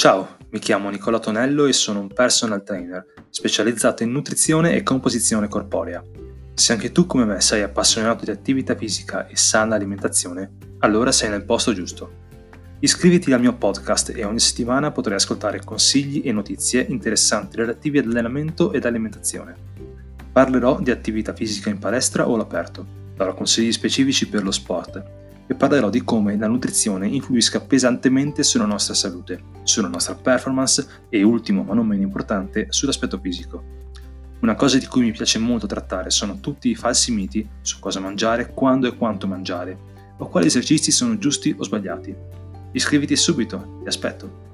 Ciao, mi chiamo Nicola Tonello e sono un personal trainer specializzato in nutrizione e composizione corporea. Se anche tu come me sei appassionato di attività fisica e sana alimentazione, allora sei nel posto giusto. Iscriviti al mio podcast e ogni settimana potrai ascoltare consigli e notizie interessanti relativi ad allenamento ed alimentazione. Parlerò di attività fisica in palestra o all'aperto, darò consigli specifici per lo sport e parlerò di come la nutrizione influisca pesantemente sulla nostra salute, sulla nostra performance e ultimo ma non meno importante sull'aspetto fisico. Una cosa di cui mi piace molto trattare sono tutti i falsi miti su cosa mangiare, quando e quanto mangiare, o quali esercizi sono giusti o sbagliati. Iscriviti subito, ti aspetto.